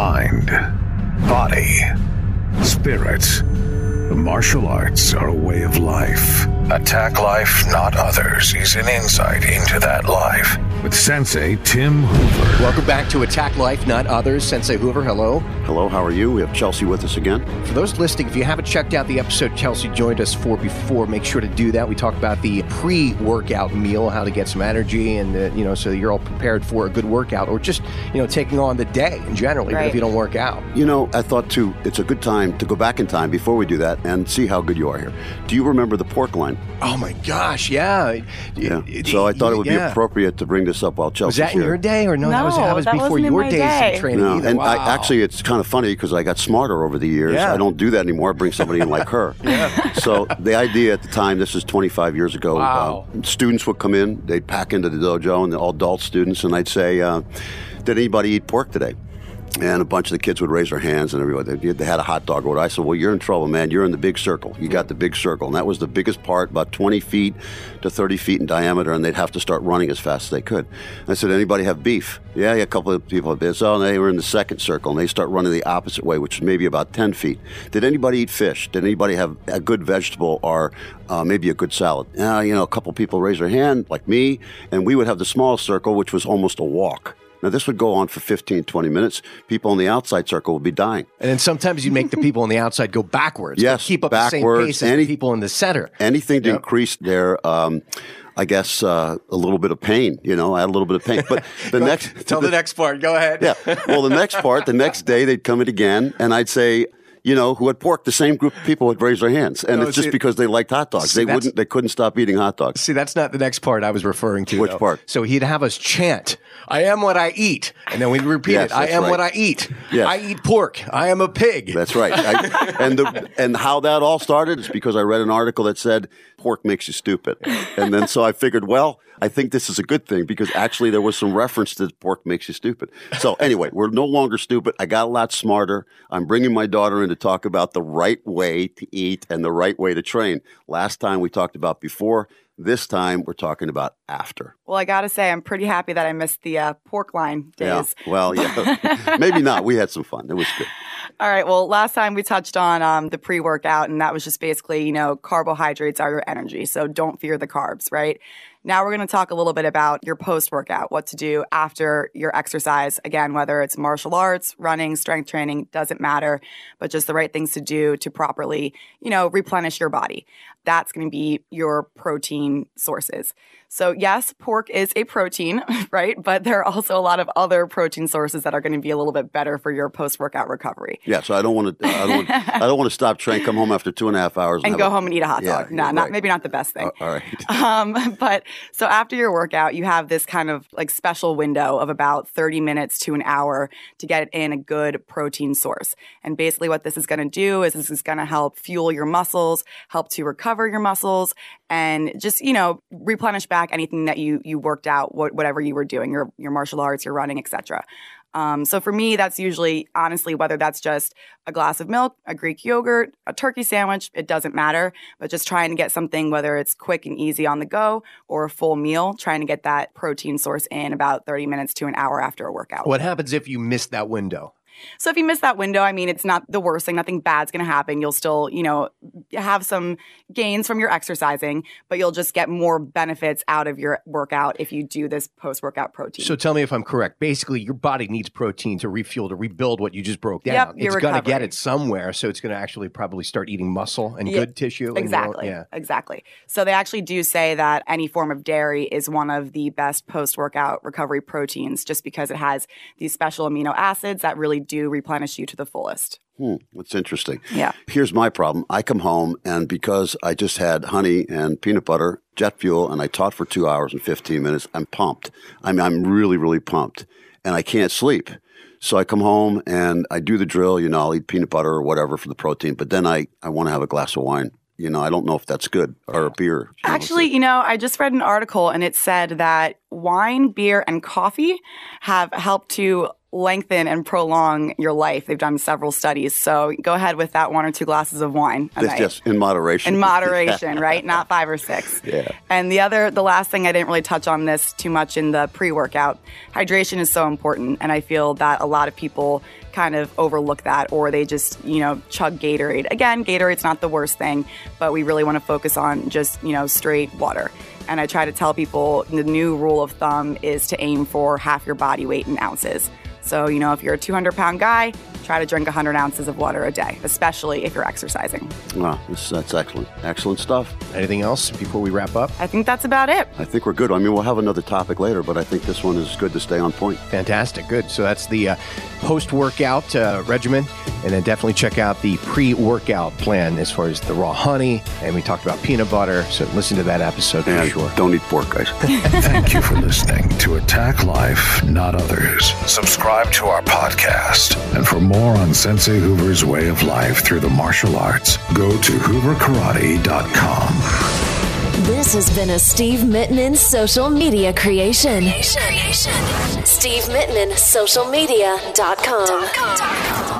mind, body, spirit. The martial arts are a way of life. Attack Life, Not Others is an insight into that life with Sensei Tim Hoover. Welcome back to Attack Life, Not Others. Sensei Hoover, hello. Hello, how are you? We have Chelsea with us again. For those listening, if you haven't checked out the episode Chelsea joined us for before, make sure to do that. We talked about the pre-workout meal, how to get some energy, and uh, you know, so you're all prepared for a good workout, or just you know, taking on the day in general, even Right. if you don't work out. You know, I thought too, it's a good time to go back in time before we do that and see how good you are here. Do you remember the pork line? Oh my gosh, yeah, Yeah. So I thought it would be appropriate to bring this up while Was that in here. your day, or no? that was, that was that before your days day. of training. No, either. and wow. I, actually, it's kind of funny because I got smarter over the years. Yeah. I don't do that anymore. I bring somebody in like her. So the idea at the time, this is 25 years ago. Wow. Uh, students would come in, they'd pack into the dojo, and all adult students, and I'd say, uh, "Did anybody eat pork today?" And a bunch of the kids would raise their hands, and everybody they, had a hot dog order. I said, "Well, you're in trouble, man. You're in the big circle. You got the big circle, and that was the biggest part, about 20 feet to 30 feet in diameter, and they'd have to start running as fast as they could." I said, "Anybody have beef?" Yeah, yeah, a couple of people have beef. So they were in the second circle, and they start running the opposite way, which is maybe about 10 feet. Did anybody eat fish? Did anybody have a good vegetable or uh, maybe a good salad? Uh, you know, a couple people raised their hand, like me, and we would have the small circle, which was almost a walk. Now, this would go on for 15, 20 minutes. People in the outside circle would be dying. and then sometimes you'd make the people on the outside go backwards. Yes, keep up the same backwards, pace as any- the people in the center. Anything to Yep. increase their, um, I guess, uh, a little bit of pain. You know, had a little bit of pain. But the next, Tell the next part. Go ahead. yeah. Well, the next part, the next day, they'd come in again, and I'd say, you know, who had pork? The same group of people would raise their hands, and No, it's just because they liked hot dogs. see, They wouldn't. They couldn't stop eating hot dogs. See, that's not the next part I was referring to. Which though. part? So he'd have us chant, I am what I eat. And then we'd repeat Yes, it, I am right. what I eat. Yes. I eat pork. I am a pig. That's right. I, and the, and how that all started is because I read an article that said pork makes you stupid, and then so I figured, well, I think this is a good thing because actually there was some reference to pork makes you stupid. So anyway, we're no longer stupid. I got a lot smarter. I'm bringing my daughter in to talk about the right way to eat and the right way to train. Last time we talked about before. This time we're talking about after. Well, I gotta say, I'm pretty happy that I missed the uh, pork line days. Yeah. Well, yeah. Maybe not. We had some fun. It was good. All right. Well, last time we touched on um, the pre workout, and that was just basically, you know, carbohydrates are your energy. So don't fear the carbs, right? Now we're going to talk a little bit about your post workout, what to do after your exercise. Again, whether it's martial arts, running, strength training, doesn't matter, but just the right things to do to properly, you know, replenish your body. That's going to be your protein sources. So, yes, pork is a protein, right? But there are also a lot of other protein sources that are going to be a little bit better for your post workout recovery. Yeah, so I don't want to. I don't. Want, I don't want to stop train, come home after two and a half hours, and have go a- home and eat a hot Yeah, dog. No, yeah, not right. maybe not the best thing. All right. Um, but so after your workout, you have this kind of like special window of about 30 minutes to an hour to get in a good protein source. And basically, what this is going to do is this is going to help fuel your muscles, help to recover your muscles, and just you know replenish back anything that you you worked out, what, whatever you were doing, your your martial arts, your running, etc. Um, so for me, that's usually honestly whether that's just a glass of milk, a Greek yogurt, a turkey sandwich, it doesn't matter. But just trying to get something, whether it's quick and easy on the go or a full meal, trying to get that protein source in about 30 minutes to an hour after a workout. What happens if you miss that window? So if you miss that window, I mean, it's not the worst thing. Nothing bad's going to happen. You'll still, you know, have some gains from your exercising, but you'll just get more benefits out of your workout if you do this post-workout protein. So tell me if I'm correct. Basically, your body needs protein to refuel, to rebuild what you just broke down. Yep, it's going to get it somewhere. So it's going to actually probably start eating muscle and Yeah, good tissue. and Exactly. yeah. Exactly. So they actually do say that any form of dairy is one of the best post workout recovery proteins just because it has these special amino acids that really do replenish you to the fullest. Hmm, that's interesting. Yeah. Here's my problem. I come home and because I just had honey and peanut butter, jet fuel, and I taught for two hours and 15 minutes, I'm pumped. I'm, I'm really, really pumped. And I can't sleep. So I come home and I do the drill, you know, I'll eat peanut butter or whatever for the protein, but then I, I want to have a glass of wine. You know, I don't know if that's good or a beer. you know, Actually, you know, I just read an article and it said that wine, beer, and coffee have helped to lengthen and prolong your life. They've done several studies. So go ahead with that one or two glasses of wine. a night. just in moderation. in moderation, right? Not five or six. Yeah. And the other, the last thing I didn't really touch on this too much in the pre workout hydration is so important. And I feel that a lot of people kind of overlook that or they just, you know, chug Gatorade. Again, Gatorade's not the worst thing, but we really want to focus on just, you know, straight water. And I try to tell people the new rule of thumb is to aim for half your body weight in ounces. So, you know, if you're a 200 pound guy, try to drink 100 ounces of water a day, especially if you're exercising. Wow, this, that's excellent. Excellent stuff. Anything else before we wrap up? I think that's about it. I think we're good. I mean, we'll have another topic later, but I think this one is good to stay on point. Fantastic. Good. So that's the uh, post workout uh, regimen. And then definitely check out the pre workout plan as far as the raw honey. And we talked about peanut butter. So listen to that episode for And sure. don't eat pork, guys. Thank you for listening to Attack Life, Not Others. Subscribe to our podcast. And for more on Sensei Hoover's way of life through the martial arts, go to hooverkarate.com. This has been a Steve Mittman social media creation. Steve Mittman, socialmedia.com.